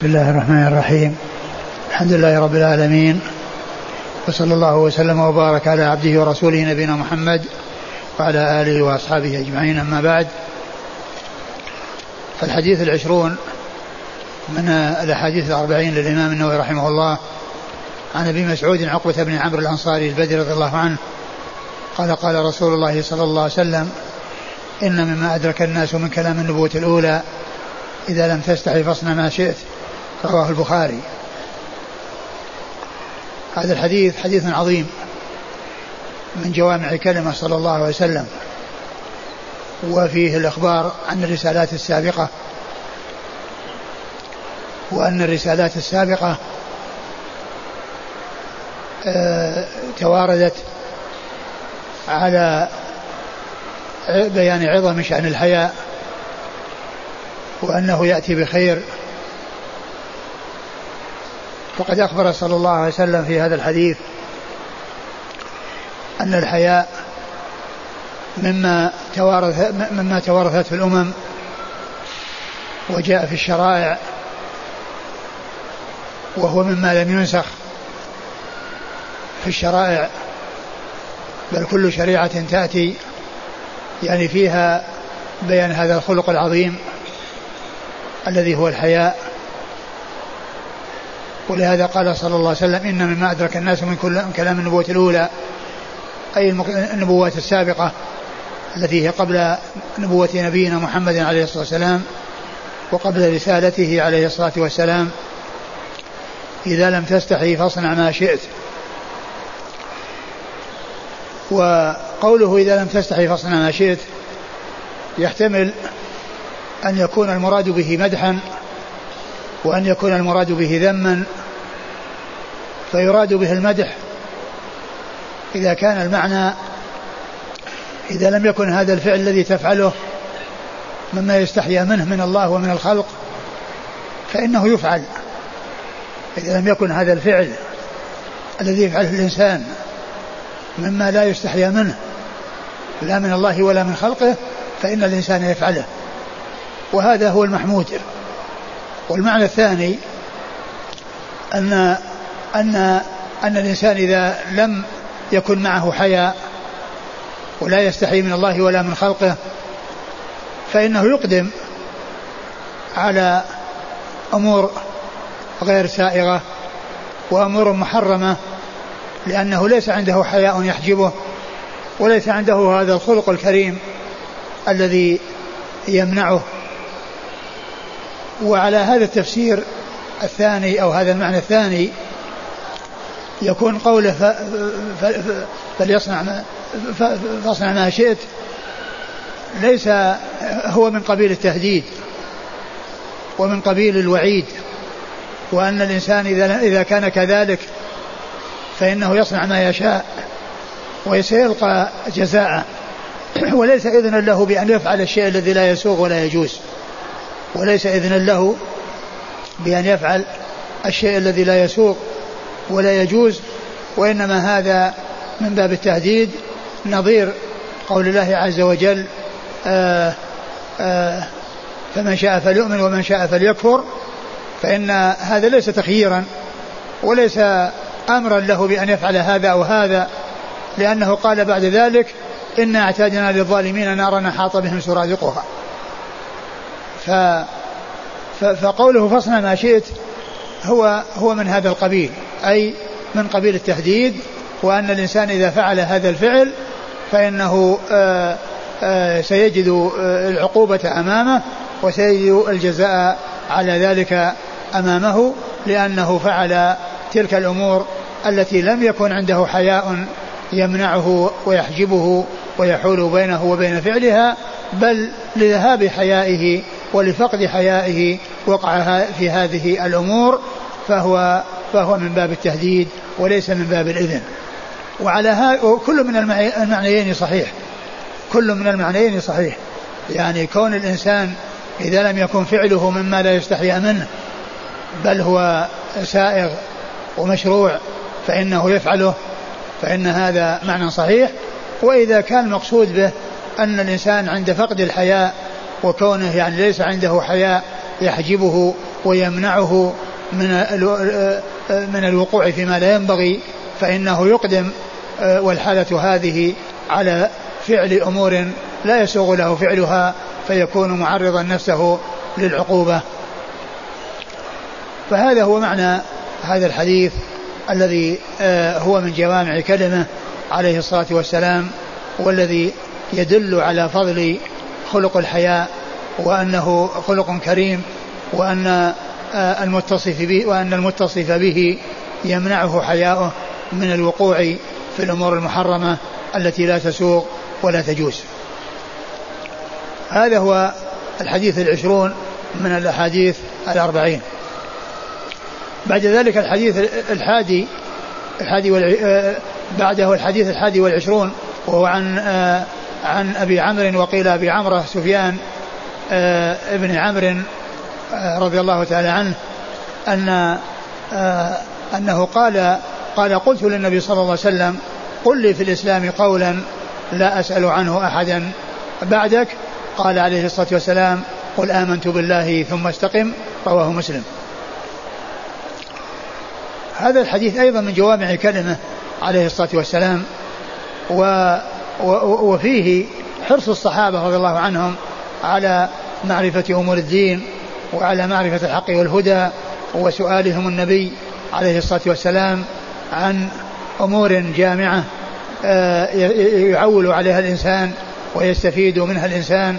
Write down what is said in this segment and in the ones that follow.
بسم الله الرحمن الرحيم. الحمد لله رب العالمين. وصلى الله وسلم وبارك على عبده ورسوله نبينا محمد وعلى آله وأصحابه أجمعين أما بعد. فالحديث العشرون من الأحاديث الأربعين للإمام النووي رحمه الله عن أبي مسعود عقبة بن عمرو الأنصاري البدري رضي الله عنه قال قال رسول الله صلى الله عليه وسلم إن مما أدرك الناس من كلام النبوة الأولى إذا لم تستحي فاصنع ما شئت رواه البخاري. هذا الحديث حديث عظيم من جوامع كلمة صلى الله عليه وسلم وفيه الإخبار عن الرسالات السابقة وأن الرسالات السابقة آه، تواردت على بيان عظم شأن الحياء وأنه يأتي بخير وقد أخبر صلى الله عليه وسلم في هذا الحديث أن الحياء مما توارث مما توارثته الأمم وجاء في الشرائع وهو مما لم ينسخ في الشرائع بل كل شريعة تأتي يعني فيها بيان هذا الخلق العظيم الذي هو الحياء. ولهذا قال صلى الله عليه وسلم إن مما أدرك الناس من كل كلام النبوة الأولى أي النبوات السابقة التي هي قبل نبوة نبينا محمد عليه الصلاة والسلام وقبل رسالته عليه الصلاة والسلام إذا لم تستحي فاصنع ما شئت. وقوله إذا لم تستحي فاصنع ما شئت يحتمل أن يكون المراد به مدحا وأن يكون المراد به ذما فيراد به المدح. إذا كان المعنى إذا لم يكن هذا الفعل الذي تفعله مما يستحيا منه من الله ومن الخلق فإنه يفعل. إذا لم يكن هذا الفعل الذي يفعله الإنسان مما لا يستحيا منه لا من الله ولا من خلقه فإن الإنسان يفعله. وهذا هو المحمود. والمعنى الثاني أن أن أن الإنسان إذا لم يكن معه حياء ولا يستحي من الله ولا من خلقه فإنه يقدم على أمور غير سائغة وأمور محرمة لأنه ليس عنده حياء يحجبه وليس عنده هذا الخلق الكريم الذي يمنعه. وعلى هذا التفسير الثاني أو هذا المعنى الثاني يكون قوله. فليصنع ما فاصنع ما شئت ليس هو من قبيل التهديد ومن قبيل الوعيد وأن الإنسان إذا إذا كان كذلك فإنه يصنع ما يشاء وسيلقى جزاءه وليس إذنا له بأن يفعل الشيء الذي لا يسوغ ولا يجوز وليس إذنا له بأن يفعل الشيء الذي لا يسوق ولا يجوز وإنما هذا من باب التهديد نظير قول الله عز وجل آآ آآ فمن شاء فليؤمن ومن شاء فليكفر فإن هذا ليس تخييرا وليس أمرا له بأن يفعل هذا أو هذا لأنه قال بعد ذلك إنا اعتدنا للظالمين نارا حاط بهم سرادقها. ف فقوله فاصنع ما شئت هو هو من هذا القبيل أي من قبيل التهديد وأن الإنسان إذا فعل هذا الفعل فإنه آه، آه، سيجد آه، العقوبة أمامه وسيجد الجزاء على ذلك أمامه لأنه فعل تلك الأمور التي لم يكن عنده حياء يمنعه ويحجبه ويحول بينه وبين فعلها بل لذهاب حيائه ولفقد حيائه وقع في هذه الأمور فهو فهو من باب التهديد وليس من باب الإذن. وعلى كل من المعنيين صحيح. كل من المعنيين صحيح. يعني كون الإنسان إذا لم يكن فعله مما لا يستحيا منه بل هو سائغ ومشروع فإنه يفعله فإن هذا معنى صحيح. وإذا كان المقصود به أن الإنسان عند فقد الحياء وكونه يعني ليس عنده حياء يحجبه ويمنعه من من الوقوع فيما لا ينبغي فإنه يقدم والحالة هذه على فعل أمور لا يسوغ له فعلها فيكون معرضا نفسه للعقوبة. فهذا هو معنى هذا الحديث الذي آه، هو من جوامع كلمة عليه الصلاة والسلام والذي يدل على فضل خلق الحياء وأنه خلق كريم وأن آه، المتصف به وأن المتصف به يمنعه حياؤه من الوقوع في الأمور المحرمة التي لا تسوق ولا تجوز. هذا هو الحديث العشرون من الأحاديث الأربعين. بعد ذلك الحديث الحادي الحادي. آه، بعده الحديث الحادي والعشرون وهو عن آه، عن أبي عمرو وقيل أبي عمرو سفيان آه، ابن عمرو رضي الله تعالى عنه أن أنه قال قال قلت للنبي صلى الله عليه وسلم قل لي في الإسلام قولا لا أسأل عنه أحدا. بعدك قال عليه الصلاة والسلام قل آمنت بالله ثم استقم رواه مسلم. هذا الحديث أيضا من جوامع كلمة عليه الصلاة والسلام و وفيه حرص الصحابة رضي الله عنهم على معرفة أمور الدين وعلى معرفة الحق والهدى وسؤالهم النبي عليه الصلاة والسلام عن أمور جامعة آه، يعول عليها الإنسان ويستفيد منها الإنسان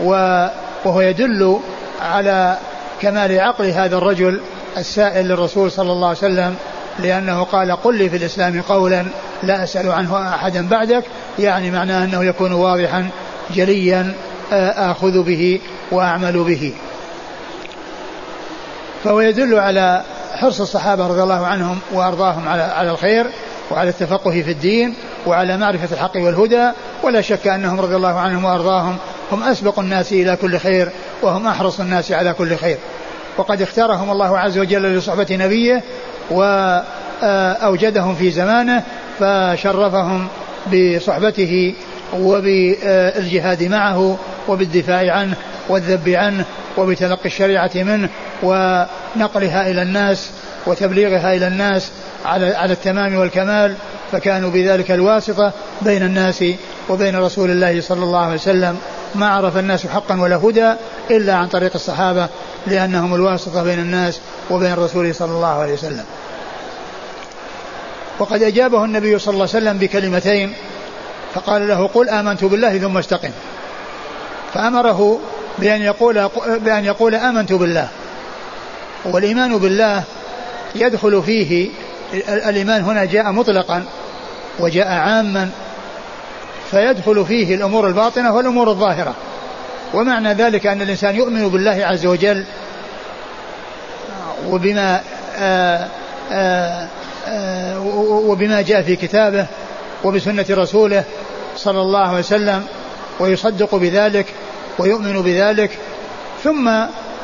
وهو يدل على كمال عقل هذا الرجل السائل للرسول صلى الله عليه وسلم لأنه قال قل لي في الإسلام قولا لا أسأل عنه أحدا بعدك يعني معناه أنه يكون واضحا جليا آه، آخذ به وأعمل به. فهو يدل على حرص الصحابة رضي الله عنهم وأرضاهم على على الخير وعلى التفقه في الدين وعلى معرفة الحق والهدى ولا شك أنهم رضي الله عنهم وأرضاهم هم أسبق الناس إلى كل خير وهم أحرص الناس على كل خير. وقد اختارهم الله عز وجل لصحبة نبيه وأوجدهم في زمانه فشرفهم بصحبته وبالجهاد معه وبالدفاع عنه والذب عنه وبتلقي الشريعة منه ونقلها إلى الناس وتبليغها إلى الناس على على التمام والكمال فكانوا بذلك الواسطة بين الناس وبين رسول الله صلى الله عليه وسلم. ما عرف الناس حقا ولا هدى إلا عن طريق الصحابة لأنهم الواسطة بين الناس وبين رسوله صلى الله عليه وسلم. وقد أجابه النبي صلى الله عليه وسلم بكلمتين فقال له قل آمنت بالله ثم استقم. فأمره بأن يقول بأن يقول آمنت بالله. والإيمان بالله يدخل فيه الإيمان هنا جاء مطلقا وجاء عاما فيدخل فيه الأمور الباطنة والأمور الظاهرة. ومعنى ذلك أن الإنسان يؤمن بالله عز وجل وبما آآ آآ آآ وبما جاء في كتابه وبسنة رسوله صلى الله عليه وسلم ويصدق بذلك ويؤمن بذلك ثم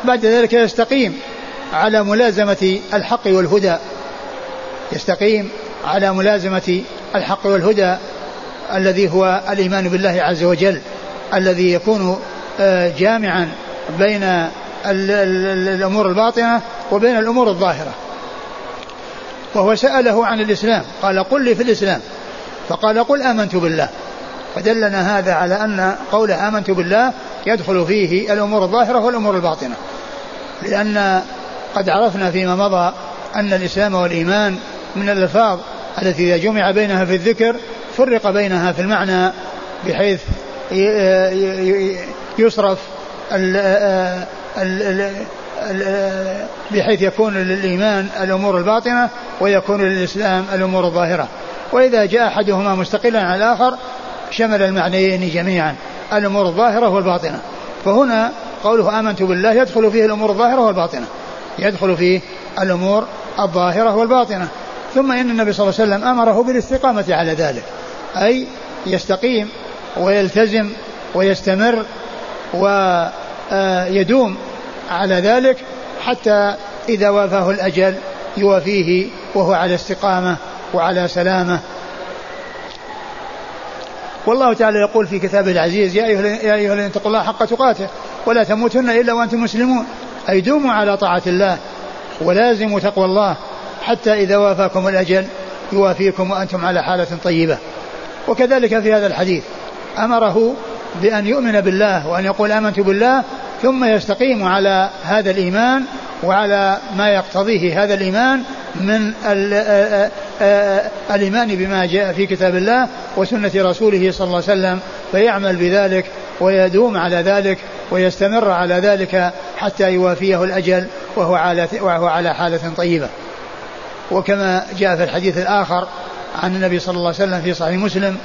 بعد ذلك يستقيم على ملازمة الحق والهدى. يستقيم على ملازمة الحق والهدى الذي هو الإيمان بالله عز وجل الذي يكون آه، جامعا بين الأمور الباطنة وبين الأمور الظاهرة. وهو سأله عن الإسلام. قال قل لي في الإسلام. فقال قل آمنت بالله. فدلنا هذا على أن قوله آمنت بالله يدخل فيه الأمور الظاهرة والأمور الباطنة. لأن قد عرفنا فيما مضى أن الإسلام والإيمان من الألفاظ التي إذا جمع بينها في الذكر فرق بينها في المعنى بحيث يصرف بحيث يكون للإيمان الأمور الباطنة ويكون للإسلام الأمور الظاهرة. وإذا جاء أحدهما مستقلا عن الآخر شمل المعنيين جميعا. الأمور الظاهرة والباطنة. فهنا قوله آمنت بالله يدخل فيه الأمور الظاهرة والباطنة. يدخل فيه الأمور الظاهرة والباطنة. ثم إن النبي صلى الله عليه وسلم أمره بالاستقامة على ذلك. أي يستقيم ويلتزم ويستمر ويدوم على ذلك حتى إذا وافاه الأجل يوافيه وهو على استقامة وعلى سلامة. والله تعالى يقول في كتابه العزيز يا أيها الذين اتقوا الله حق تقاته ولا تموتن إلا وأنتم مسلمون. أي دوموا على طاعة الله ولازموا تقوى الله حتى إذا وافاكم الأجل يوافيكم وأنتم على حالة طيبة. وكذلك في هذا الحديث أمره بأن يؤمن بالله وأن يقول آمنت بالله ثم يستقيم على هذا الإيمان وعلى ما يقتضيه هذا الإيمان من الإيمان بما جاء في كتاب الله وسنة رسوله صلى الله عليه وسلم فيعمل بذلك ويدوم على ذلك ويستمر على ذلك حتى يوافيه الأجل وهو على, وهو على حالة طيبة. وكما جاء في الحديث الآخر عن النبي صلى الله عليه وسلم في صحيح مسلم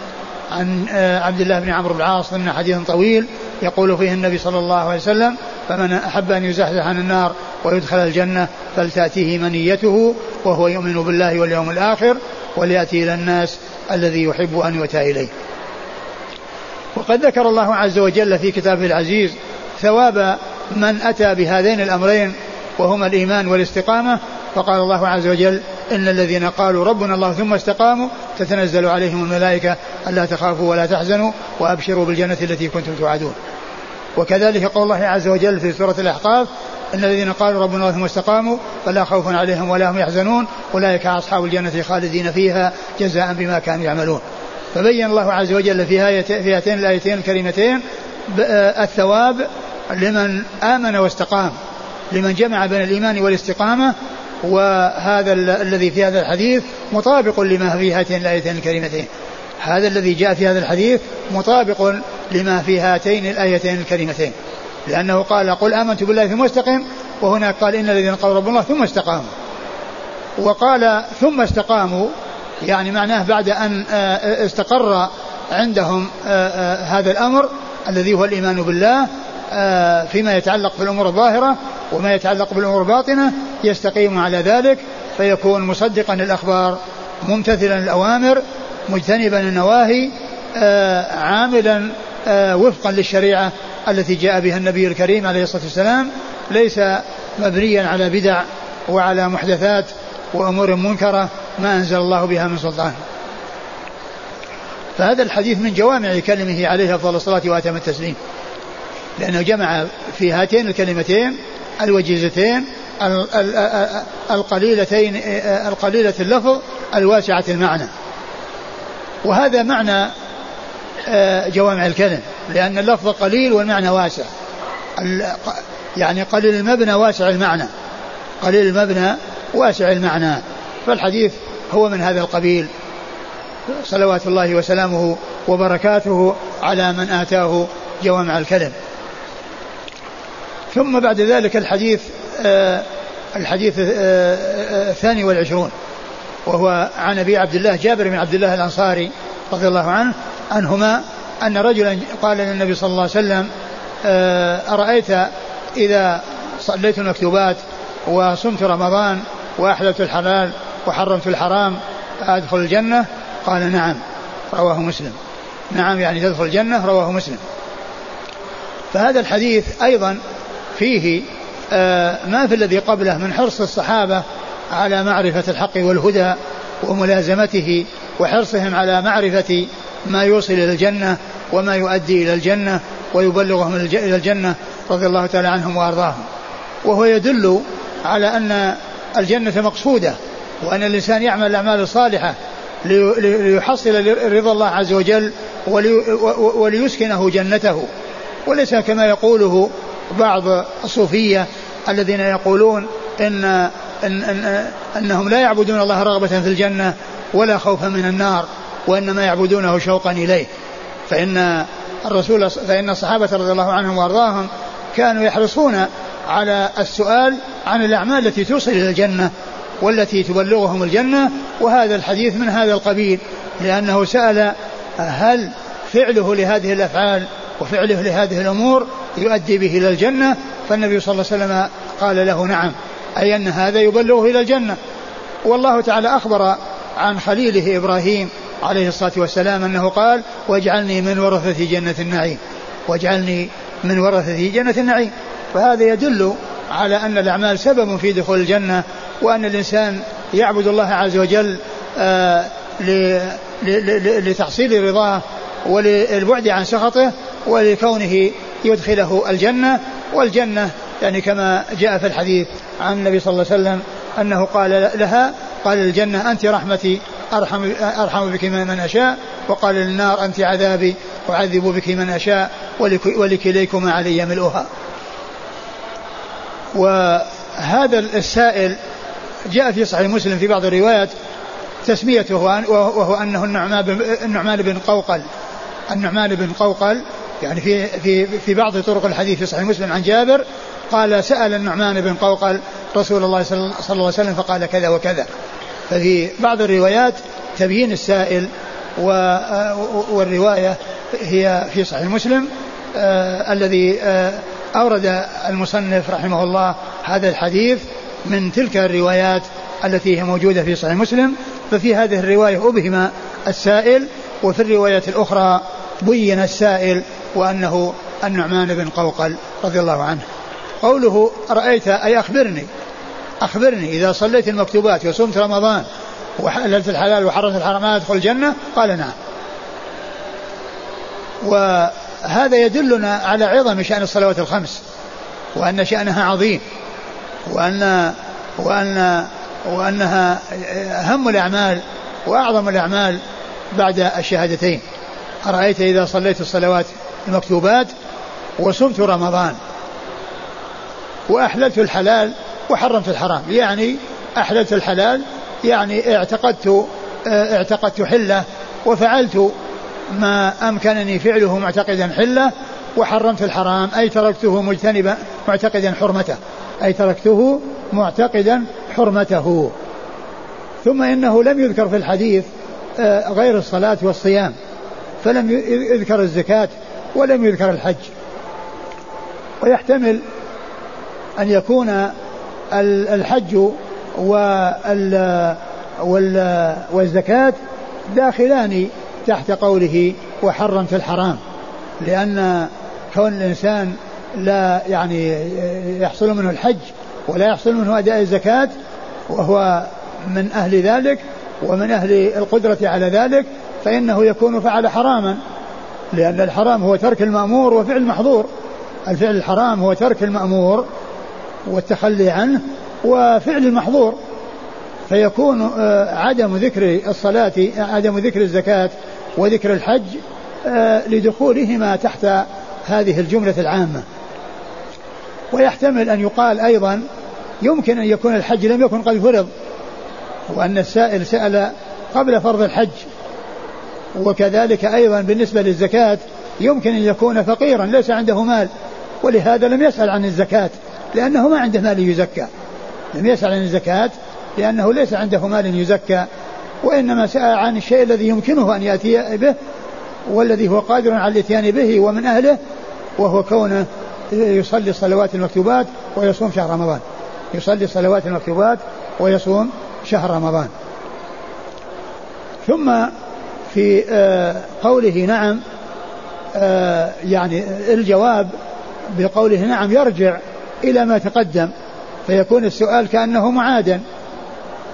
عن آه، عبد الله بن عمرو بن العاص من حديث طويل يقول فيه النبي صلى الله عليه وسلم فمن أحب أن يزحزح عن النار ويدخل الجنة فلتأتيه منيته وهو يؤمن بالله واليوم الآخر وليأتي إلى الناس الذي يحب أن يؤتى إليه. وقد ذكر الله عز وجل في كتابه العزيز ثواب من أتى بهذين الأمرين وهما الإيمان والاستقامة فقال الله عز وجل إن الذين قالوا ربنا الله ثم استقاموا تتنزل عليهم الملائكة ألا تخافوا ولا تحزنوا وأبشروا بالجنة التي كنتم توعدون. وكذلك قول الله عز وجل في سورة الأحقاف إن الذين قالوا ربنا الله ثم استقاموا فلا خوف عليهم ولا هم يحزنون أولئك أصحاب الجنة خالدين فيها جزاء بما كانوا يعملون. فبين الله عز وجل في في هاتين الآيتين الكريمتين الثواب لمن آمن واستقام لمن جمع بين الإيمان والاستقامة وهذا الذي في هذا الحديث مطابق لما في هاتين الآيتين الكريمتين. هذا الذي جاء في هذا الحديث مطابق لما في هاتين الآيتين الكريمتين. لأنه قال قل آمنت بالله ثم استقم. وهنا قال إن الذين قالوا رب الله ثم استقاموا. وقال ثم استقاموا يعني معناه بعد أن آه، استقر عندهم آه، آه، هذا الأمر الذي هو الإيمان بالله فيما يتعلق بالأمور الظاهرة وما يتعلق بالأمور الباطنة يستقيم على ذلك فيكون مصدقا للأخبار ممتثلا الأوامر مجتنبا النواهي عاملا وفقا للشريعة التي جاء بها النبي الكريم عليه الصلاة والسلام. ليس مبنيا على بدع وعلى محدثات وأمور منكرة ما أنزل الله بها من سلطان. فهذا الحديث من جوامع كلمه عليه أفضل الصلاة وأتم التسليم. لأنه جمع في هاتين الكلمتين الوجيزتين القليلتين القليلة اللفظ الواسعة المعنى. وهذا معنى آه، جوامع الكلم لأن اللفظ قليل والمعنى واسع. يعني قليل المبنى واسع المعنى. قليل المبنى واسع المعنى. فالحديث هو من هذا القبيل. صلوات الله وسلامه وبركاته على من آتاه جوامع الكلم. ثم بعد ذلك الحديث آه الحديث آه, آه، الثاني والعشرون وهو عن أبي عبد الله جابر بن عبد الله الأنصاري رضي الله عنه عنهما أن رجلا قال للنبي صلى الله عليه وسلم آه أرأيت إذا صليت المكتوبات وصمت رمضان وأحللت الحلال وحرمت الحرام أدخل الجنة؟ قال نعم رواه مسلم. نعم يعني تدخل الجنة رواه مسلم. فهذا الحديث أيضا فيه آه ما في الذي قبله من حرص الصحابة على معرفة الحق والهدى وملازمته وحرصهم على معرفة ما يوصل إلى الجنة وما يؤدي إلى الجنة ويبلغهم إلى الجنة رضي الله تعالى عنهم وأرضاهم. وهو يدل على أن الجنة مقصودة وأن الإنسان يعمل الأعمال الصالحة ليحصل رضا الله عز وجل وليسكنه جنته. وليس كما يقوله بعض الصوفية الذين يقولون ان إن إن أنهم لا يعبدون الله رغبة في الجنة ولا خوفا من النار وإنما يعبدونه شوقا إليه. فإن الرسول فإن الصحابة رضي الله عنهم وأرضاهم كانوا يحرصون على السؤال عن الأعمال التي توصل إلى الجنة والتي تبلغهم الجنة وهذا الحديث من هذا القبيل لأنه سأل هل فعله لهذه الأفعال وفعله لهذه الأمور يؤدي به إلى الجنة فالنبي صلى الله عليه وسلم قال له نعم أي أن هذا يبلغه إلى الجنة. والله تعالى أخبر عن خليله إبراهيم عليه الصلاة والسلام أنه قال واجعلني من ورثة جنة النعيم واجعلني من ورثة جنة النعيم. فهذا يدل على أن الأعمال سبب في دخول الجنة وأن الإنسان يعبد الله عز وجل آه لتحصيل رضاه وللبعد عن سخطه ولكونه يدخله الجنة والجنة يعني كما جاء في الحديث عن النبي صلى الله عليه وسلم أنه قال لها قال الجنة أنت رحمتي أرحم, أرحم بك من أشاء وقال للنار أنت عذابي أعذب بك من أشاء ولكليكما علي ملؤها. وهذا السائل جاء في صحيح مسلم في بعض الروايات تسميته وهو أنه النعمان النعمان بن قوقل النعمان بن قوقل يعني في في في بعض طرق الحديث في صحيح مسلم عن جابر قال سأل النعمان بن قوقل رسول الله صلى الله عليه وسلم فقال كذا وكذا. ففي بعض الروايات تبيين السائل والرواية هي في صحيح مسلم آه الذي آه أورد المصنف رحمه الله هذا الحديث من تلك الروايات التي هي موجودة في صحيح مسلم. ففي هذه الرواية أبهم السائل وفي الرواية الأخرى بين السائل وأنه النعمان بن قوقل رضي الله عنه. قوله رأيت أي أخبرني أخبرني إذا صليت المكتوبات وصمت رمضان وحللت الحلال وحرمت الحرام أدخل الجنة؟ قال نعم. وهذا يدلنا على عظم شأن الصلوات الخمس وأن شأنها عظيم وأن وأن وأنها أهم الأعمال وأعظم الأعمال بعد الشهادتين. أرأيت إذا صليت الصلوات المكتوبات وصمت رمضان وأحللت الحلال وحرمت الحرام. يعني أحللت الحلال يعني اعتقدت اعتقدت حلة وفعلت ما أمكنني فعله معتقدا حلة وحرمت الحرام أي تركته مجتنبا معتقدا حرمته أي تركته معتقدا حرمته. ثم إنه لم يذكر في الحديث آه، غير الصلاة والصيام فلم يذكر الزكاة ولم يذكر الحج. ويحتمل أن يكون الحج والزكاة داخلان تحت قوله وحرمت الحرام. لأن كون الإنسان لا يعني يحصل منه الحج ولا يحصل منه أداء الزكاة وهو من أهل ذلك ومن أهل القدرة على ذلك فإنه يكون فعل حراما. لأن الحرام هو ترك المأمور وفعل المحظور. الفعل الحرام هو ترك المأمور والتخلي عنه وفعل المحظور. فيكون آه، عدم ذكر الصلاة عدم ذكر الزكاة وذكر الحج آه، لدخولهما تحت هذه الجملة العامة. ويحتمل أن يقال أيضا يمكن أن يكون الحج لم يكن قد فرض وأن السائل سأل قبل فرض الحج وكذلك أيضا بالنسبة للزكاة يمكن أن يكون فقيرا ليس عنده مال. ولهذا لم يسأل عن الزكاة لأنه ما عنده مال يزكى. لم يسأل عن الزكاة لأنه ليس عنده مال يزكى. وإنما سأل عن الشيء الذي يمكنه أن يأتي به والذي هو قادر على الإتيان به ومن أهله وهو كونه يصلي الصلوات المكتوبات ويصوم شهر رمضان. يصلي الصلوات المكتوبات ويصوم شهر رمضان. ثم في آه، قوله نعم آه، يعني الجواب بقوله نعم يرجع إلى ما تقدم فيكون السؤال كأنه معادا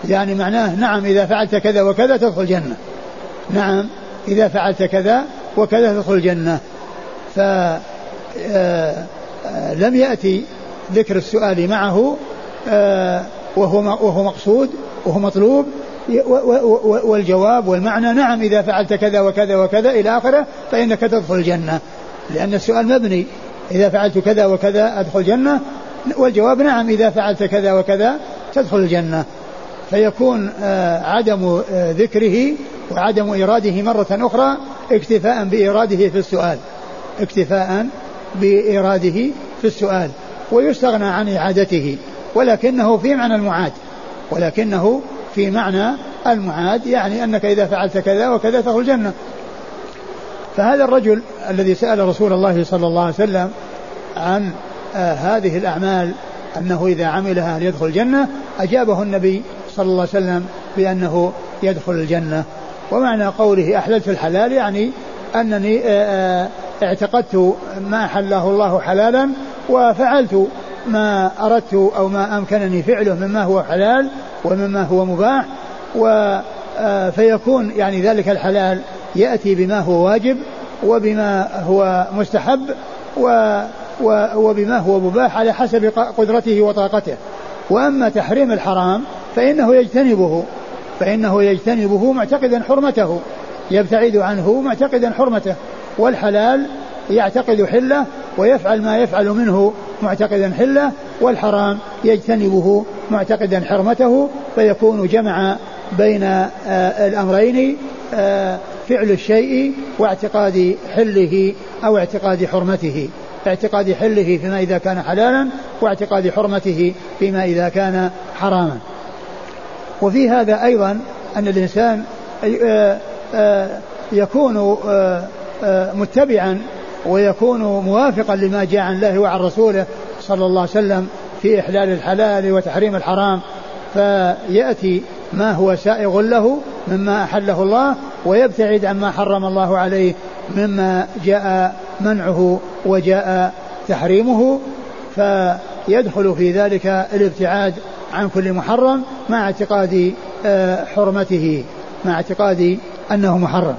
يعني معناه نعم إذا فعلت كذا وكذا تدخل الجنة. نعم إذا فعلت كذا وكذا تدخل الجنة. ف آه، لم يأتي ذكر السؤال معه وهو وهو مقصود وهو مطلوب والجواب والمعنى نعم إذا فعلت كذا وكذا وكذا إلى آخره فإنك تدخل الجنة. لأن السؤال مبني إذا فعلت كذا وكذا أدخل الجنة؟ والجواب نعم إذا فعلت كذا وكذا تدخل الجنة. فيكون آه، عدم آه، ذكره وعدم إراده مرة أخرى اكتفاء بإراده في السؤال. اكتفاء بإراده في السؤال. ويستغنى عن إعادته. ولكنه في معنى المعاد. ولكنه في معنى المعاد يعني أنك إذا فعلت كذا وكذا تدخل الجنة. فهذا الرجل الذي سأل رسول الله صلى الله عليه وسلم عن آه هذه الأعمال أنه إذا عملها يدخل الجنة أجابه النبي صلى الله عليه وسلم بأنه يدخل الجنة. ومعنى قوله أحللت الحلال يعني أنني آه, آه، اعتقدت ما حله الله حلالا وفعلت ما أردت أو ما أمكنني فعله مما هو حلال ومما هو مباح و آه، فيكون يعني ذلك الحلال يأتي بما هو واجب وبما هو مستحب و وبما هو مباح على حسب قدرته وطاقته. وأما تحريم الحرام فإنه يجتنبه فإنه يجتنبه معتقدا حرمته يبتعد عنه معتقدا حرمته والحلال يعتقد حله ويفعل ما يفعل منه معتقدا حلة والحرام يجتنبه معتقدا حرمته فيكون جمع بين آه، الأمرين آه، فعل الشيء واعتقاد حله أو اعتقاد حرمته. اعتقاد حله فيما إذا كان حلالا واعتقاد حرمته فيما إذا كان حراما. وفي هذا أيضا أن الإنسان آه، يكون متبعا ويكون موافقا لما جاء عن الله وعن رسوله صلى الله عليه وسلم في إحلال الحلال وتحريم الحرام. فيأتي ما هو سائغ له مما أحله الله ويبتعد عما حرم الله عليه مما جاء منعه وجاء تحريمه. فيدخل في ذلك الابتعاد عن كل محرم مع اعتقاد آه، حرمته مع اعتقاد أنه محرم.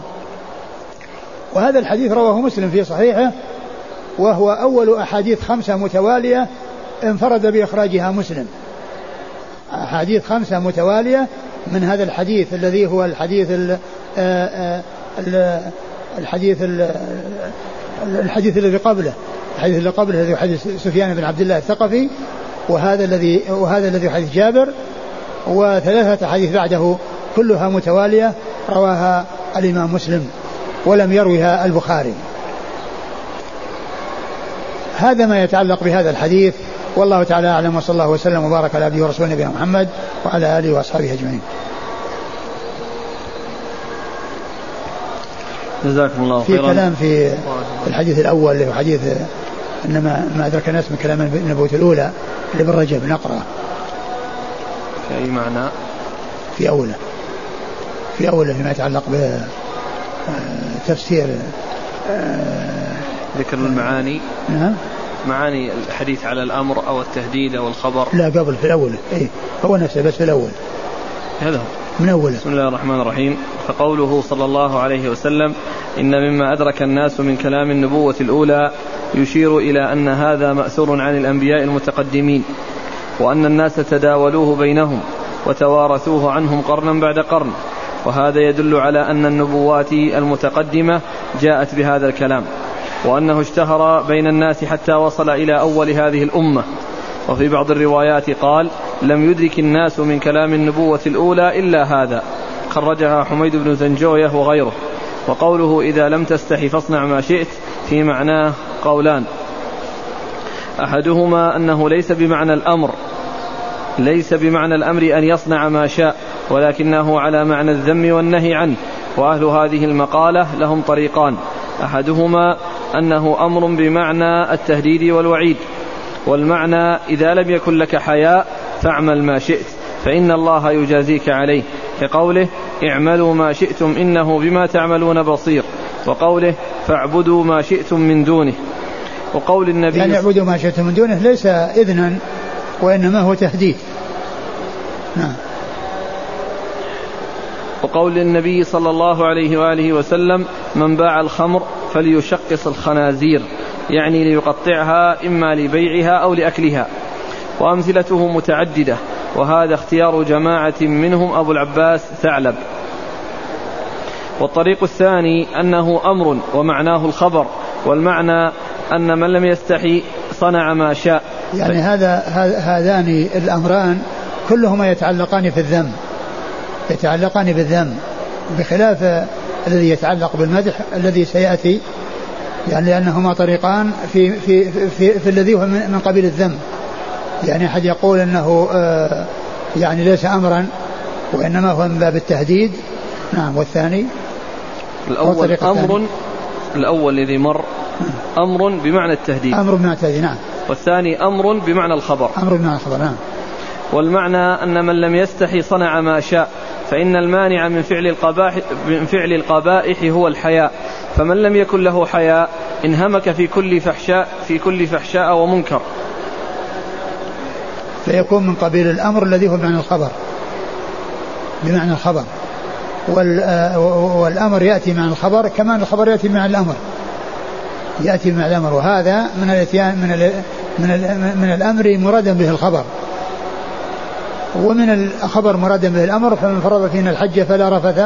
وهذا الحديث رواه مسلم في صحيحه وهو أول أحاديث خمسة متوالية انفرد بإخراجها مسلم. أحاديث خمسة متوالية من هذا الحديث الذي هو الحديث ال آه، آه، الحديث الحديث الذي قبله الحديث الذي قبله الذي حديث سفيان بن عبد الله الثقفي وهذا الذي وهذا الذي حديث جابر وثلاثة أحاديث بعده كلها متوالية رواها الإمام مسلم. ولم يروها البخاري هذا ما يتعلق بهذا الحديث والله تعالى أعلم وصلى الله وسلم وبارك على عبده ورسوله نبينا محمد وعلى آله وأصحابه أجمعين. جزاكم الله خيرا. في كلام في الحديث الأول اللي هو حديث انما ما أدرك الناس من كلام النبوة الأولى لابن رجب نقرأ. في أي معنى؟ في اوله. في اوله فيما يتعلق بتفسير ذكر المعاني. نعم. معاني الحديث على الأمر أو التهديد أو الخبر. لا قبل في الأول. اي هو نفسه بس في الأول. هذا هو. من أوله. بسم الله الرحمن الرحيم. فقوله صلى الله عليه وسلم إن مما أدرك الناس من كلام النبوة الأولى يشير إلى أن هذا مأثور عن الأنبياء المتقدمين وأن الناس تداولوه بينهم وتوارثوه عنهم قرنا بعد قرن وهذا يدل على أن النبوات المتقدمة جاءت بهذا الكلام وأنه اشتهر بين الناس حتى وصل إلى أول هذه الأمة. وفي بعض الروايات قال لم يدرك الناس من كلام النبوة الأولى إلا هذا خرجها حميد بن زنجوية وغيره وقوله إذا لم تستحي فاصنع ما شئت في معناه قولان. أحدهما أنه ليس بمعنى الأمر ليس بمعنى الأمر أن يصنع ما شاء ولكنه على معنى الذم والنهي عنه. وأهل هذه المقالة لهم طريقان. أحدهما أنه أمر بمعنى التهديد والوعيد. والمعنى إذا لم يكن لك حياء فاعمل ما شئت فإن الله يجازيك عليه. كقوله اعملوا ما شئتم إنه بما تعملون بصير. وقوله فاعبدوا ما شئتم من دونه. وقول النبي يعني اعبدوا ما شئتم من دونه ليس إذنا وإنما هو تهديد. نعم. وقول النبي صلى الله عليه وآله وسلم من باع الخمر فليشقص الخنازير يعني ليقطعها إما لبيعها أو لأكلها. وأمثلته متعددة وهذا اختيار جماعة منهم أبو العباس ثعلب. والطريق الثاني أنه أمر ومعناه الخبر والمعنى أن من لم يستحي صنع ما شاء. يعني هذا هذان الأمران كلهما يتعلقان في الذم. يتعلقان بالذم بخلاف الذي يتعلق بالمدح الذي سيأتي يعني لأنهما طريقان في في في, في الذي هو من قبيل الذم. يعني أحد يقول أنه آه يعني ليس أمرا وإنما هو من باب التهديد. نعم والثاني؟ الأول أمر الأول الذي مر أمر بمعنى التهديد. أمر بمعنى التهديد نعم. والثاني أمر بمعنى الخبر. أمر بمعنى الخبر نعم. والمعنى أن من لم يستحي صنع ما شاء. فإن المانع من فعل القبائح من فعل القبائح هو الحياء. فمن لم يكن له حياء انهمك في كل فحشاء في كل فحشاء ومنكر. فيكون من قبيل الأمر الذي هو بمعنى الخبر. بمعنى الخبر. والأمر يأتي مع الخبر كما الخبر يأتي مع الأمر. يأتي بمعنى الأمر. وهذا من الاتيان من من من الأمر مرادا به الخبر. ومن الخبر مرادا به الأمر فمن فرض فينا الحج فلا رفث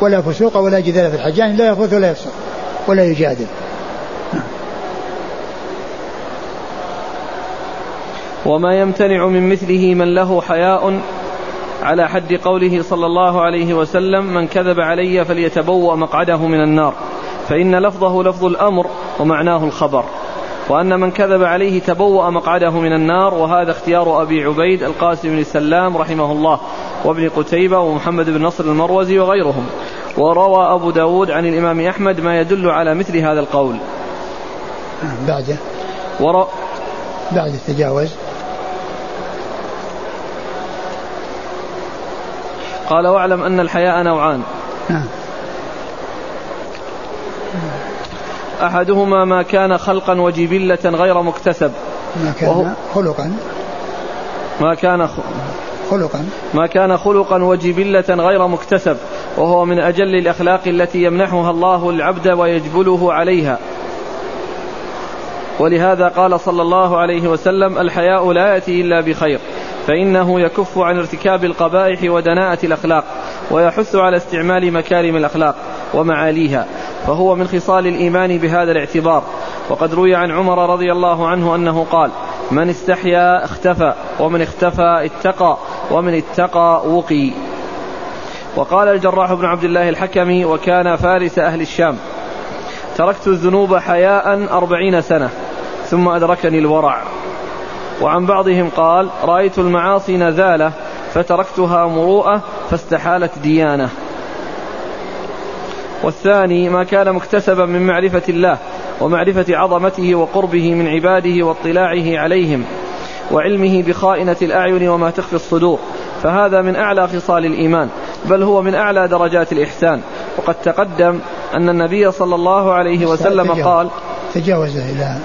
ولا فسوق ولا جدال في الحج يعني لا يفوت ولا يفسق ولا يجادل. وما يمتنع من مثله من له حياء على حد قوله صلى الله عليه وسلم من كذب علي فليتبوأ مقعده من النار. فإن لفظه لفظ الأمر ومعناه الخبر. وأن من كذب عليه تبوأ مقعده من النار وهذا اختيار أبي عبيد القاسم بن سلام رحمه الله وابن قتيبة ومحمد بن نصر المروزي وغيرهم. وروى أبو داود عن الإمام أحمد ما يدل على مثل هذا القول. بعده ور... بعد التجاوز قال واعلم أن الحياء نوعان. نعم. أحدهما ما كان خلقا وجبلة غير مكتسب. ما كان خلقا. ما كان خلقا. ما كان خلقا وجبلة غير مكتسب. وهو من أجل الأخلاق التي يمنحها الله العبد ويجبله عليها. ولهذا قال صلى الله عليه وسلم الحياء لا يأتي إلا بخير فإنه يكف عن ارتكاب القبائح ودناءة الأخلاق ويحث على استعمال مكارم الأخلاق ومعاليها. فهو من خصال الإيمان بهذا الاعتبار. وقد روي عن عمر رضي الله عنه أنه قال من استحيا اختفى ومن اختفى اتقى ومن اتقى وقي. وقال الجراح بن عبد الله الحكمي وكان فارس أهل الشام. تركت الذنوب حياء أربعين سنة ثم أدركني الورع. وعن بعضهم قال رأيت المعاصي نزالة فتركتها مروءة فاستحالت ديانة. والثاني ما كان مكتسبا من معرفة الله ومعرفة عظمته وقربه من عباده واطلاعه عليهم وعلمه بخائنة الأعين وما تخفي الصدور. فهذا من أعلى خصال الإيمان بل هو من أعلى درجات الإحسان. وقد تقدم أن النبي صلى الله عليه وسلم قال تجاوز إلى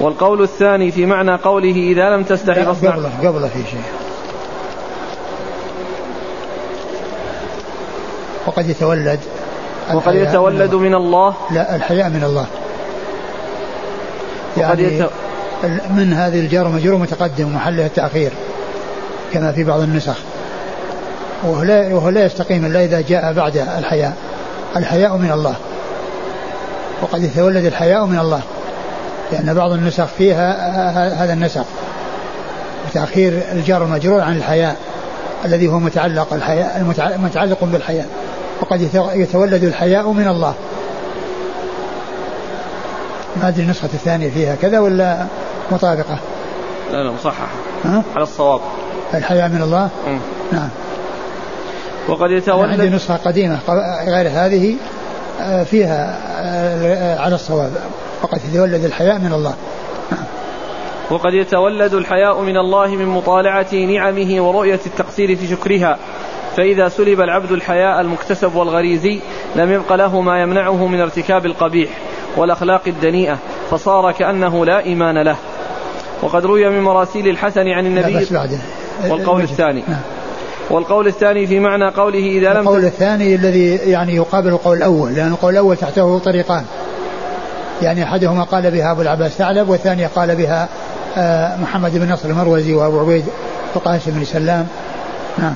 والقول الثاني في معنى قوله إذا لم تستحي فاصنع قبله قبله في شيء. وقد يتولد وقد يتولد من الله. لا الحياء من الله. يعني يت... من هذه الجار مجرور متقدم محله التأخير كما في بعض النسخ. وهو لا, وهو لا يستقيم إلا إذا جاء بعد الحياء. الحياء من الله. وقد يتولد الحياء من الله. لأن بعض النسخ فيها هذا النسخ. وتأخير الجار المجرور عن الحياء الذي هو متعلق الحياء متعلق بالحياء. وقد يتولد الحياء من الله. ما أدري النسخة الثانية فيها كذا ولا مطابقة؟ لا لا مصحح على الصواب. الحياء من الله؟ م. نعم. وقد يتولد عندي نسخة قديمة غير هذه آه، فيها آه، على الصواب. وقد يتولد الحياء من الله. وقد يتولد الحياء من الله من مطالعة نعمه ورؤية التقصير في شكرها. فإذا سلب العبد الحياء المكتسب والغريزي لم يبق له ما يمنعه من ارتكاب القبيح والأخلاق الدنيئة فصار كأنه لا إيمان له. وقد روي من مراسيل الحسن عن النبي والقول الثاني. نعم. والقول الثاني في معنى قوله إذا لم القول الثاني الذي يعني يقابل القول الأول لأن القول الأول تحته طريقان. يعني أحدهما قال بها أبو العباس ثعلب والثانية قال بها آه، محمد بن نصر المروزي وأبو عبيد القاسم بن سلام. نعم.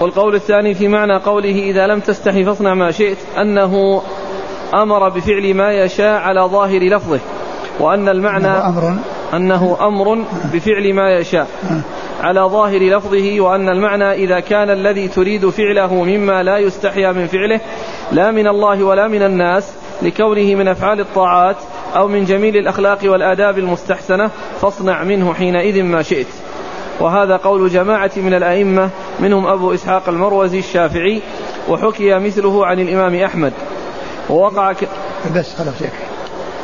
والقول الثاني في معنى قوله إذا لم تستحي فاصنع ما شئت أنه أمر بفعل ما يشاء على ظاهر لفظه وأن المعنى أمر. أنه أمر بفعل ما يشاء على ظاهر لفظه وأن المعنى إذا كان الذي تريد فعله مما لا يستحيا من فعله لا من الله ولا من الناس لكونه من أفعال الطاعات أو من جميل الأخلاق والآداب المستحسنة فاصنع منه حينئذ ما شئت. وهذا قول جماعة من الأئمة منهم أبو إسحاق المروزي الشافعي وحكي مثله عن الإمام أحمد. ووقع ك... بس خلاص يكفي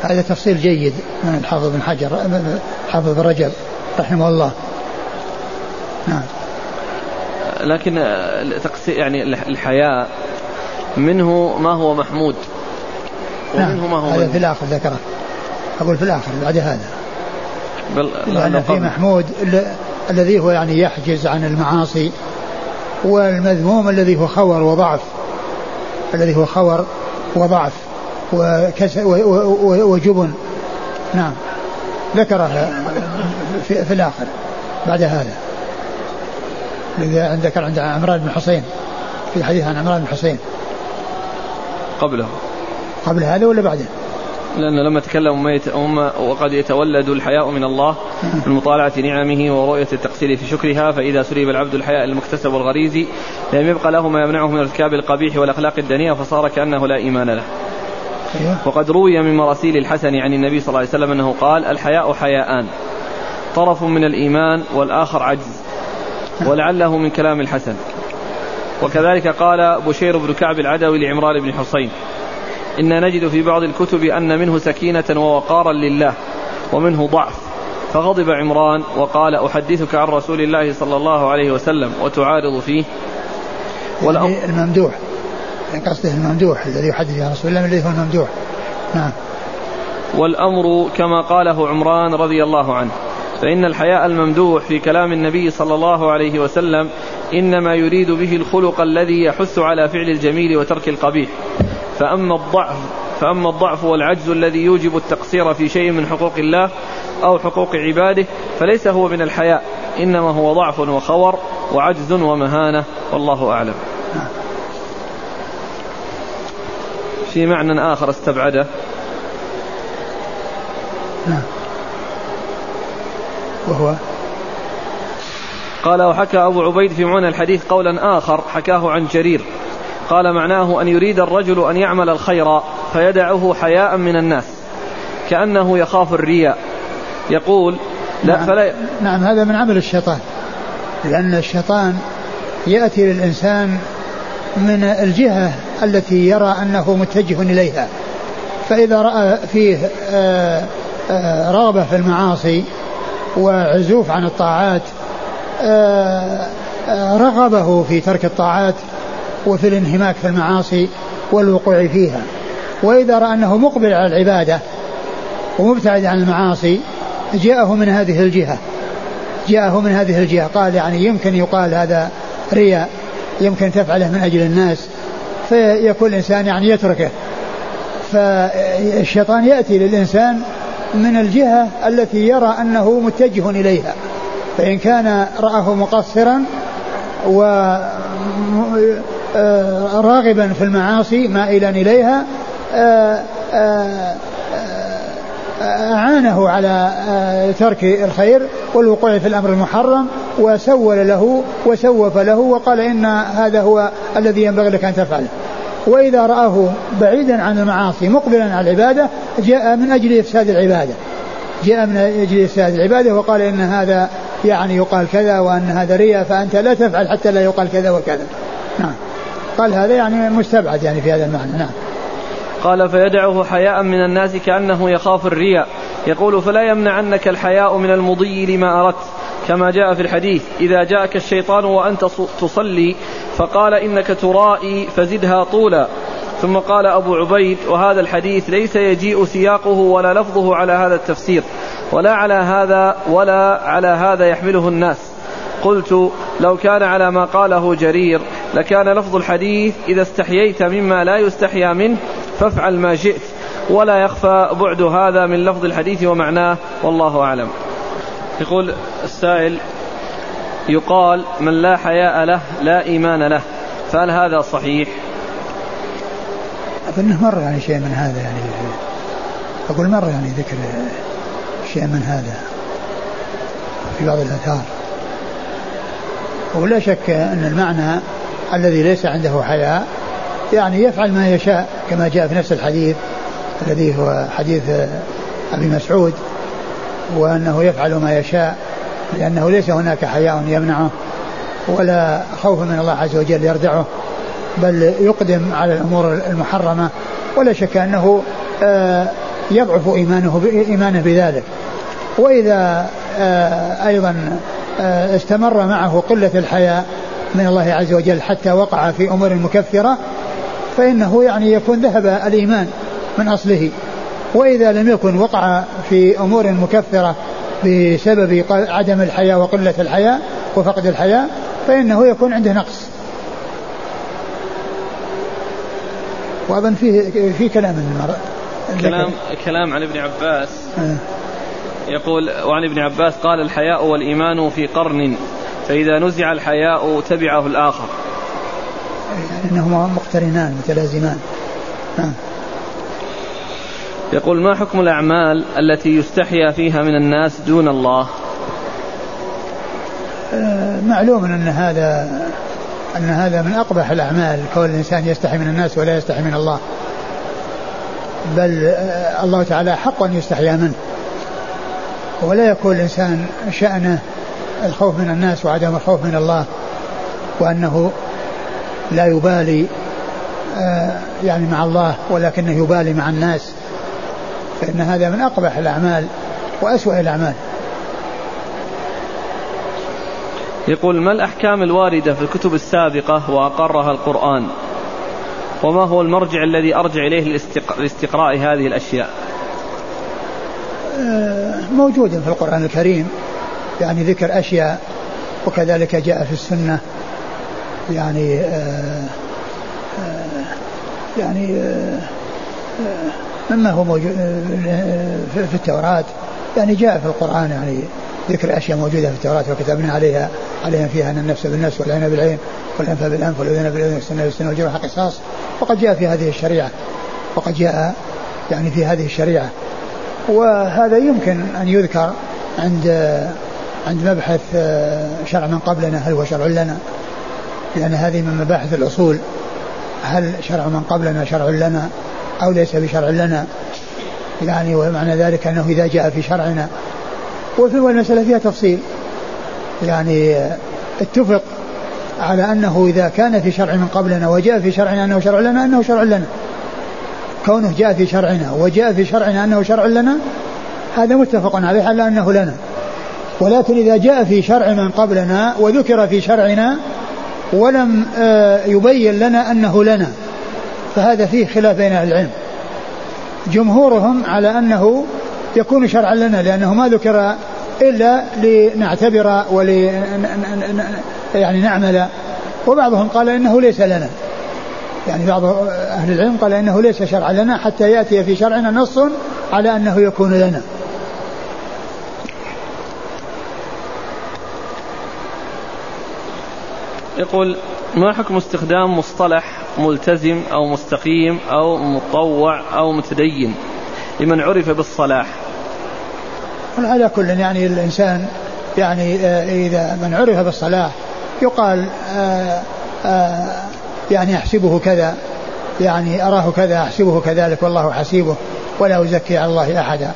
هذا تفصيل جيد من الحافظ بن حجر حافظ بن رجب رحمه الله. نعم. لكن يعني الحياء منه ما هو محمود. ومنه نعم. ما هو هذا في الآخر ذكره. أقول في الآخر بعد هذا. بل لأن في محمود الذي هو يعني يحجز عن المعاصي والمذموم الذي هو خور وضعف الذي هو خور وضعف وجبن. نعم. ذكرها في, في الآخر بعد هذا. الذي ذكر عند عمران بن حسين في حديث عن عمران بن حسين. قبله. قبل هذا ولا بعده؟ لأن لما تكلم وقد يتولد الحياء من الله من مطالعة نعمه ورؤية التقصير في شكرها فإذا سلب العبد الحياء المكتسب الغريزي لم يبق له ما يمنعه من ارتكاب القبيح والأخلاق الدنيئة فصار كأنه لا إيمان له أيوه. وقد روي من مراسيل الحسن عن النبي صلى الله عليه وسلم أنه قال الحياء حياءان طرف من الإيمان والآخر عجز ولعله من كلام الحسن وكذلك قال بشير بن كعب العدوي لعمران بن حسين إن نجد في بعض الكتب أن منه سكينة ووقارا لله ومنه ضعف. فغضب عمران وقال أحدثك عن رسول الله صلى الله عليه وسلم وتعارض فيه. يعني الممدوح. يعني قصده الممدوح الذي يحدث عن رسول الله الذي هو الممدوح؟ نعم. والأمر كما قاله عمران رضي الله عنه. فإن الحياء الممدوح في كلام النبي صلى الله عليه وسلم إنما يريد به الخلق الذي يحث على فعل الجميل وترك القبيح. فأما الضعف فأما الضعف والعجز الذي يوجب التقصير في شيء من حقوق الله أو حقوق عباده فليس هو من الحياء إنما هو ضعف وخور وعجز ومهانة والله أعلم. في معنى آخر استبعده. وهو؟ قال وحكى أبو عبيد في معنى الحديث قولا آخر حكاه عن جرير. قال معناه أن يريد الرجل أن يعمل الخير فيدعه حياء من الناس كأنه يخاف الرياء. يقول لا نعم. فلا نعم هذا من عمل الشيطان لأن الشيطان يأتي للإنسان من الجهة التي يرى أنه متجه إليها. فإذا رأى فيه آه، آه، رغبة في المعاصي وعزوف عن الطاعات آه، رغبه في ترك الطاعات وفي الانهماك في المعاصي والوقوع فيها. وإذا رأى أنه مقبل على العبادة ومبتعد عن المعاصي جاءه من هذه الجهة. جاءه من هذه الجهة. قال يعني يمكن يقال هذا رياء يمكن تفعله من أجل الناس. فيكون الإنسان يعني يتركه. فالشيطان يأتي للإنسان من الجهة التي يرى أنه متجه إليها. فإن كان رآه مقصرا و راغبا في المعاصي مائلا إليها آه، آه، أعانه على ترك الخير والوقوع في الأمر المحرم وسول له وسوف له وقال إن هذا هو الذي ينبغي لك أن تفعله وإذا رآه بعيدا عن المعاصي مقبلا على العبادة جاء من أجل إفساد العبادة. جاء من أجل إفساد العبادة وقال إن هذا يعني يقال كذا وأن هذا رياء فأنت لا تفعل حتى لا يقال كذا وكذا. نعم. قال هذا يعني مستبعد يعني في هذا المعنى نعم. قال فيدعه حياء من الناس كأنه يخاف الرياء. يقول فلا يمنعنك الحياء من المضي لما أردت كما جاء في الحديث إذا جاءك الشيطان وأنت تصلي فقال إنك ترائي فزدها طولا. ثم قال أبو عبيد وهذا الحديث ليس يجيء سياقه ولا لفظه على هذا التفسير ولا على هذا ولا على هذا يحمله الناس. قلت لو كان على ما قاله جرير لكان لفظ الحديث إذا استحييت مما لا يستحيا منه فافعل ما شئت ولا يخفى بعد هذا من لفظ الحديث ومعناه والله أعلم. يقول السائل يقال من لا حياء له لا إيمان له. فهل هذا صحيح؟ أظنه مر يعني شيء من هذا يعني. أقول مر يعني ذكر شيء من هذا في بعض الآثار ولا شك أن المعنى الذي ليس عنده حياء يعني يفعل ما يشاء كما جاء في نفس الحديث الذي هو حديث أبي مسعود وأنه يفعل ما يشاء لأنه ليس هناك حياء يمنعه ولا خوف من الله عز وجل يردعه بل يقدم على الأمور المحرمة ولا شك أنه آه، يضعف إيمانه إيمانه بذلك. وإذا آه، أيضا آه، استمر معه قلة الحياء من الله عز وجل حتى وقع في أمور مكفرة فإنه يعني يكون ذهب الإيمان من أصله. وإذا لم يكن وقع في أمور مكفرة بسبب عدم الحياء وقلة الحياء وفقد الحياء فإنه يكون عنده نقص. وأظن فيه في كلام كلام كلام عن ابن عباس. آه. يقول وعن ابن عباس قال الحياء والإيمان في قرن فإذا نزع الحياء تبعه الآخر. يعني أنهما مقترنان متلازمان. آه. يقول ما حكم الأعمال التي يستحيا فيها من الناس دون الله؟ آه، معلوم أن هذا أن هذا من أقبح الأعمال كون الإنسان يستحي من الناس ولا يستحي من الله. بل آه، الله تعالى حق أن يستحيا منه. ولا يكون الإنسان شأنه الخوف من الناس وعدم الخوف من الله وأنه لا يبالي آه، يعني مع الله ولكنه يبالي مع الناس فإن هذا من أقبح الأعمال وأسوأ الأعمال. يقول ما الأحكام الواردة في الكتب السابقة وأقرها القرآن؟ وما هو المرجع الذي أرجع إليه لاستقراء هذه الأشياء؟ آه، موجود في القرآن الكريم. يعني ذكر أشياء وكذلك جاء في السنة يعني آه، آه، يعني مما هو موجود في التوراة. يعني جاء في القرآن يعني ذكر أشياء موجودة في التوراة وكتبنا عليها عليها فيها أن النفس بالنفس والعين بالعين والأنف بالأنف والأذن بالأذن والسن بالسن والجرح قصاص. وقد جاء في هذه الشريعة وقد جاء يعني في هذه الشريعة. وهذا يمكن أن يذكر عند عند مبحث شرع من قبلنا هل هو شرع لنا؟ لأن هذه من مباحث الأصول. هل شرع من قبلنا شرع لنا أو ليس بشرع لنا؟ يعني ومعنى ذلك أنه إذا جاء في شرعنا. وفي المسألة فيها تفصيل. يعني اتفق على أنه إذا كان في شرع من قبلنا وجاء في شرعنا أنه شرع لنا أنه شرع لنا. كونه جاء في شرعنا وجاء في شرعنا أنه شرع لنا هذا متفق عليه على أنه لنا. ولكن إذا جاء في شرع من قبلنا وذكر في شرعنا ولم آه، يبين لنا أنه لنا فهذا فيه خلاف بين أهل العلم. جمهورهم على أنه يكون شرعا لنا لأنه ما ذكر إلا لنعتبر ول يعني نعمل. وبعضهم قال إنه ليس لنا. يعني بعض أهل العلم قال إنه ليس شرعا لنا حتى يأتي في شرعنا نص على أنه يكون لنا. يقول ما حكم استخدام مصطلح ملتزم أو مستقيم أو مطوع أو متدين لمن عرف بالصلاح؟ على كل يعني الإنسان يعني آه، إذا من عرف بالصلاح يقال آه، آه، يعني أحسبه كذا يعني أراه كذا أحسبه كذلك والله حسيبه ولا أزكي على الله أحدا.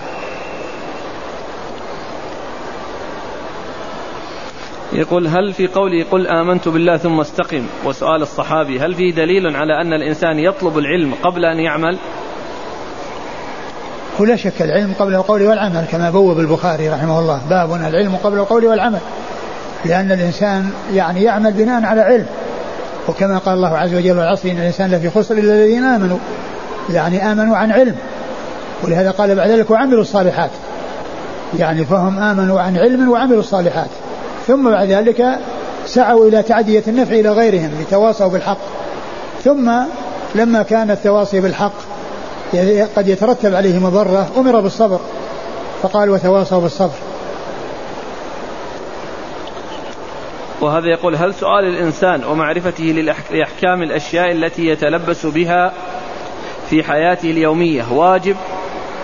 يقول هل في قوله قل آمنت بالله ثم استقم؟ وسؤال الصحابي هل في دليل على أن الإنسان يطلب العلم قبل أن يعمل؟ ولا شك العلم قبل القول والعمل كما بوب البخاري رحمه الله. باب العلم قبل القول والعمل. لأن الإنسان يعني يعمل بناء على علم. وكما قال الله عز وجل والعصر إن الإنسان لفي خسر إلا الذين آمنوا. يعني آمنوا عن علم. ولهذا قال بعد ذلك وعملوا الصالحات. يعني فهم آمنوا عن علم وعملوا الصالحات. ثم بعد ذلك سعوا إلى تعدية النفع إلى غيرهم لتواصوا بالحق. ثم لما كان التواصي بالحق قد يترتب عليه مضرة أمر بالصبر فقال وتواصوا بالصبر. وهذا يقول هل سؤال الإنسان ومعرفته لأحكام الأشياء التي يتلبس بها في حياته اليومية واجب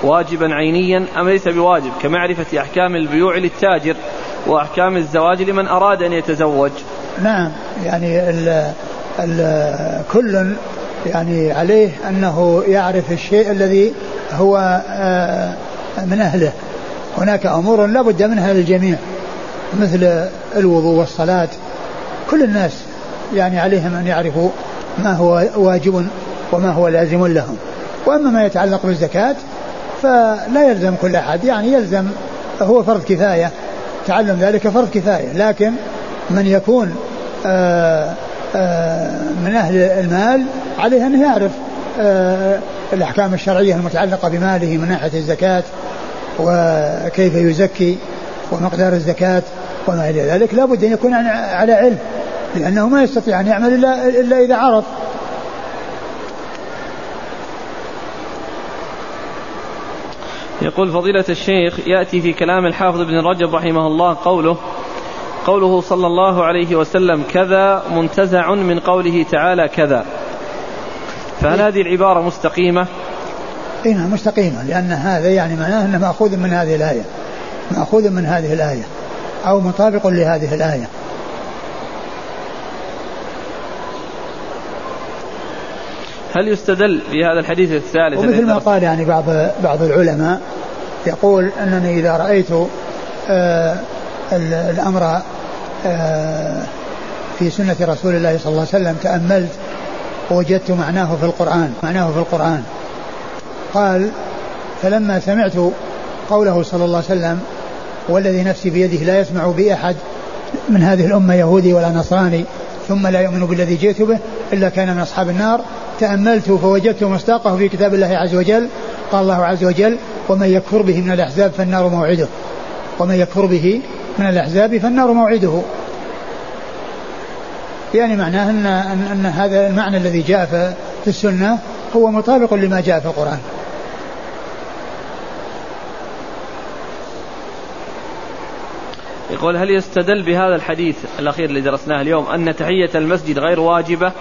واجبا عينيا أم ليس بواجب؟ كمعرفة أحكام البيوع للتاجر وأحكام الزواج لمن أراد أن يتزوج. نعم يعني ال ال كل يعني عليه أنه يعرف الشيء الذي هو آه، من أهله. هناك أمور لا بد منها للجميع مثل الوضوء والصلاة. كل الناس يعني عليهم أن يعرفوا ما هو واجب وما هو لازم لهم. وأما ما يتعلق بالزكاة فلا يلزم كل أحد يعني يلزم هو فرض كفاية. تعلم ذلك فرض كفاية لكن من يكون آآ آآ من أهل المال عليه أن يعرف الأحكام الشرعية المتعلقة بماله من ناحية الزكاة وكيف يزكي ومقدار الزكاة وما إلى ذلك لا بد أن يكون على علم لأنه ما يستطيع أن يعمل إلا, إلا إذا عرف. يقول فضيلة الشيخ يأتي في كلام الحافظ ابن رجب رحمه الله قوله قوله صلى الله عليه وسلم كذا منتزع من قوله تعالى كذا فهل هذه العبارة مستقيمة؟ اي نعم مستقيمة لأن هذا يعني معناه أنه مأخوذ من هذه الآية مأخوذ من هذه الآية أو مطابق لهذه الآية هل يستدل بهذا الحديث الثالث؟ ومثل ما قال يعني بعض بعض العلماء يقول أنني إذا رأيت آه الأمر آه في سنة رسول الله صلى الله عليه وسلم تأملت وجدت معناه في القرآن معناه في القرآن. قال فلما سمعت قوله صلى الله عليه وسلم والذي نفسي بيده لا يسمع بي أحد من هذه الأمة يهودي ولا نصراني ثم لا يؤمن بالذي جئت به إلا كان من أصحاب النار تأملت فوجدت مصداقه في كتاب الله عز وجل. قال الله عز وجل ومن يكفر به من الأحزاب فالنار موعده. ومن يكفر به من الأحزاب فالنار موعده. يعني معناه أن, أن, أن هذا المعنى الذي جاء في السنة هو مطابق لما جاء في القرآن. يقول هل يستدل بهذا الحديث الأخير اللي درسناه اليوم أن تحية المسجد غير واجبة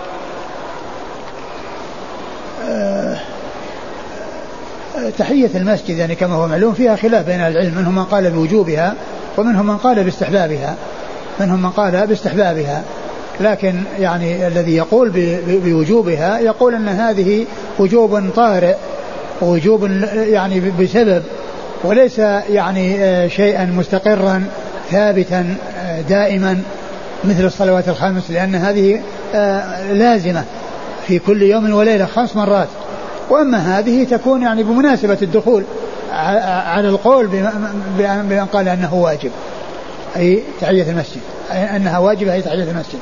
تحية المسجد يعني كما هو معلوم فيها خلاف بين العلم منهم من قال بوجوبها ومنهم من قال باستحبابها منهم من قال باستحبابها. لكن يعني الذي يقول بوجوبها يقول أن هذه وجوب طارئ وجوب يعني بسبب وليس يعني آه، شيئا مستقرا ثابتا آه، دائما مثل الصلوات الخمس لأن هذه آه، لازمة في كل يوم وليلة خمس مرات. وأما هذه تكون يعني بمناسبة الدخول على القول بان قال أنه واجب. أي تحية المسجد. أي أنها واجبة أي تحية المسجد.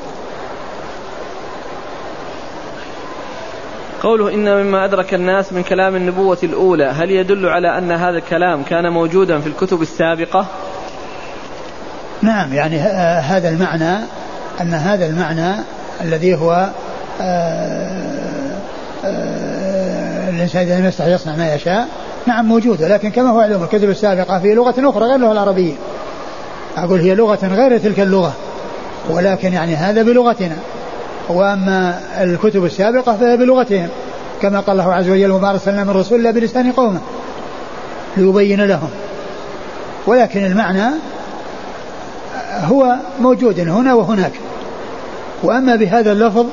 قوله إن مما أدرك الناس من كلام النبوة الأولى هل يدل على أن هذا الكلام كان موجودا في الكتب السابقة؟ نعم يعني هذا المعنى أن هذا المعنى الذي هو آآ آآ الإنسان إذا لم يستحي يصنع ما يشاء. نعم موجودة لكن كما هو علوم الكتب السابقة في لغة أخرى غير اللغة العربية. أقول هي لغة غير تلك اللغة ولكن يعني هذا بلغتنا. وأما الكتب السابقة فهي بلغتهم كما قال الله عز وجل وما أرسلنا من رسول إلا بلسان قومه ليبين لهم. ولكن المعنى هو موجود هنا وهناك. وأما بهذا اللفظ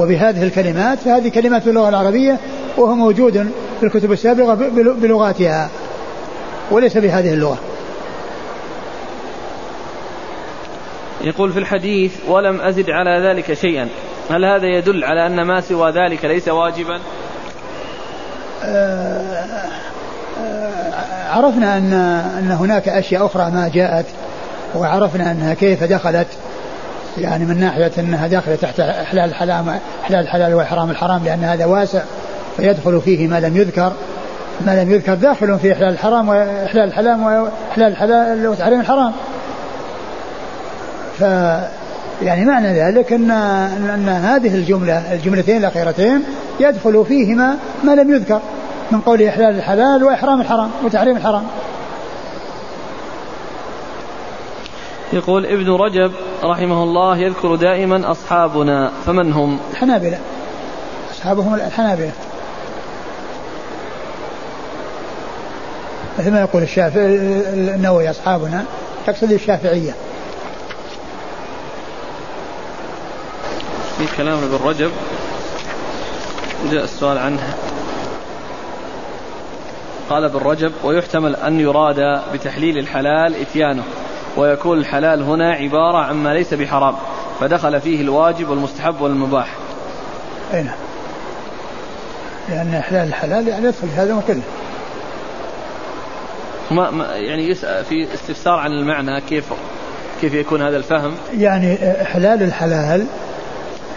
وبهذه الكلمات فهذه كلمات اللغة العربية وهو موجود في الكتب السابقة بلغاتها وليس بهذه اللغة. يقول في الحديث ولم أزد على ذلك شيئا. هل هذا يدل على أن ما سوى ذلك ليس واجبا؟ آه، آه، عرفنا أن أن هناك أشياء أخرى ما جاءت وعرفنا أنها كيف دخلت يعني من ناحية أنها داخلة تحت إحلال الحلال إحلال الحلال والحرام الحرام لأن هذا واسع. فيدخل فيه ما لم يذكر ما لم يذكر داخل في إحلال الحرام وإحلال الحلال وإحلال الحلال وتحريم الحرام. ف يعني معنى ذلك أن أن هذه الجملة الجملتين الأخيرتين يدخل فيهما ما لم يذكر من قول إحلال الحلال وإحرام الحرام وتحريم الحرام. يقول ابن رجب رحمه الله يذكر دائما أصحابنا فمن هم؟ الحنابلة. أصحابهم الحنابلة. مثل ما يقول الشافعي النووي أصحابنا يقصد الشافعية. في كلام ابن رجب جاء السؤال عنه. قال ابن رجب ويحتمل أن يراد بتحليل الحلال إتيانه ويكون الحلال هنا عبارة عما ليس بحرام فدخل فيه الواجب والمستحب والمباح. أي نعم. لأن إحلال الحلال يعني يدخل في هذا كله. ما, ما يعني يسأل في استفسار عن المعنى كيف كيف يكون هذا الفهم؟ يعني إحلال الحلال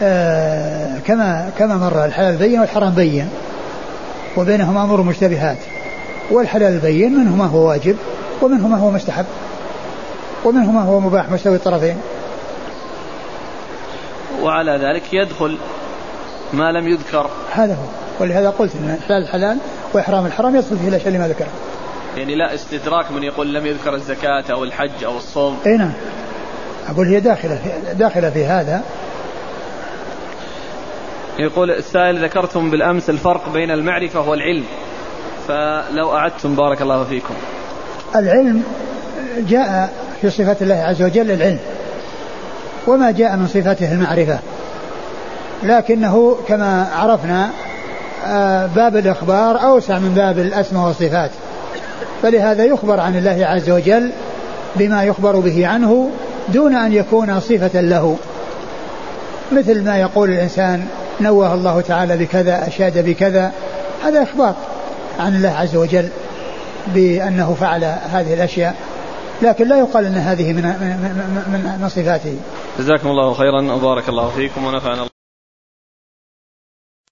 آه كما كما مر الحلال بين والحرام بين وبينهما أمور مشتبهات. والحلال بين منه ما هو واجب ومنه ما هو مستحب ومنه ما هو مباح مستوي الطرفين. وعلى ذلك يدخل ما لم يذكر. هذا هو. ولهذا قلت إن إحلال الحلال وإحرام الحرام يدخل فيه الاشياء اللي ما ذكرها يعني لا استدراك من يقول لم يذكر الزكاة أو الحج أو الصوم. اي نعم. أقول هي داخلة في داخلة في هذا. يقول السائل ذكرتم بالأمس الفرق بين المعرفة والعلم. فلو أعدتم بارك الله فيكم. العلم جاء في صفات الله عز وجل العلم وما جاء من صفاته المعرفة. لكنه كما عرفنا آه، باب الإخبار أوسع من باب الأسماء والصفات. فلهذا يخبر عن الله عز وجل بما يخبر به عنه دون أن يكون صفة له. مثل ما يقول الإنسان نوه الله تعالى بكذا أشاد بكذا. هذا إخبار عن الله عز وجل بأنه فعل هذه الأشياء. لكن لا يقال أن هذه من من, من, من صفاته. جزاكم الله خيرا وبارك الله فيكم ونفعنا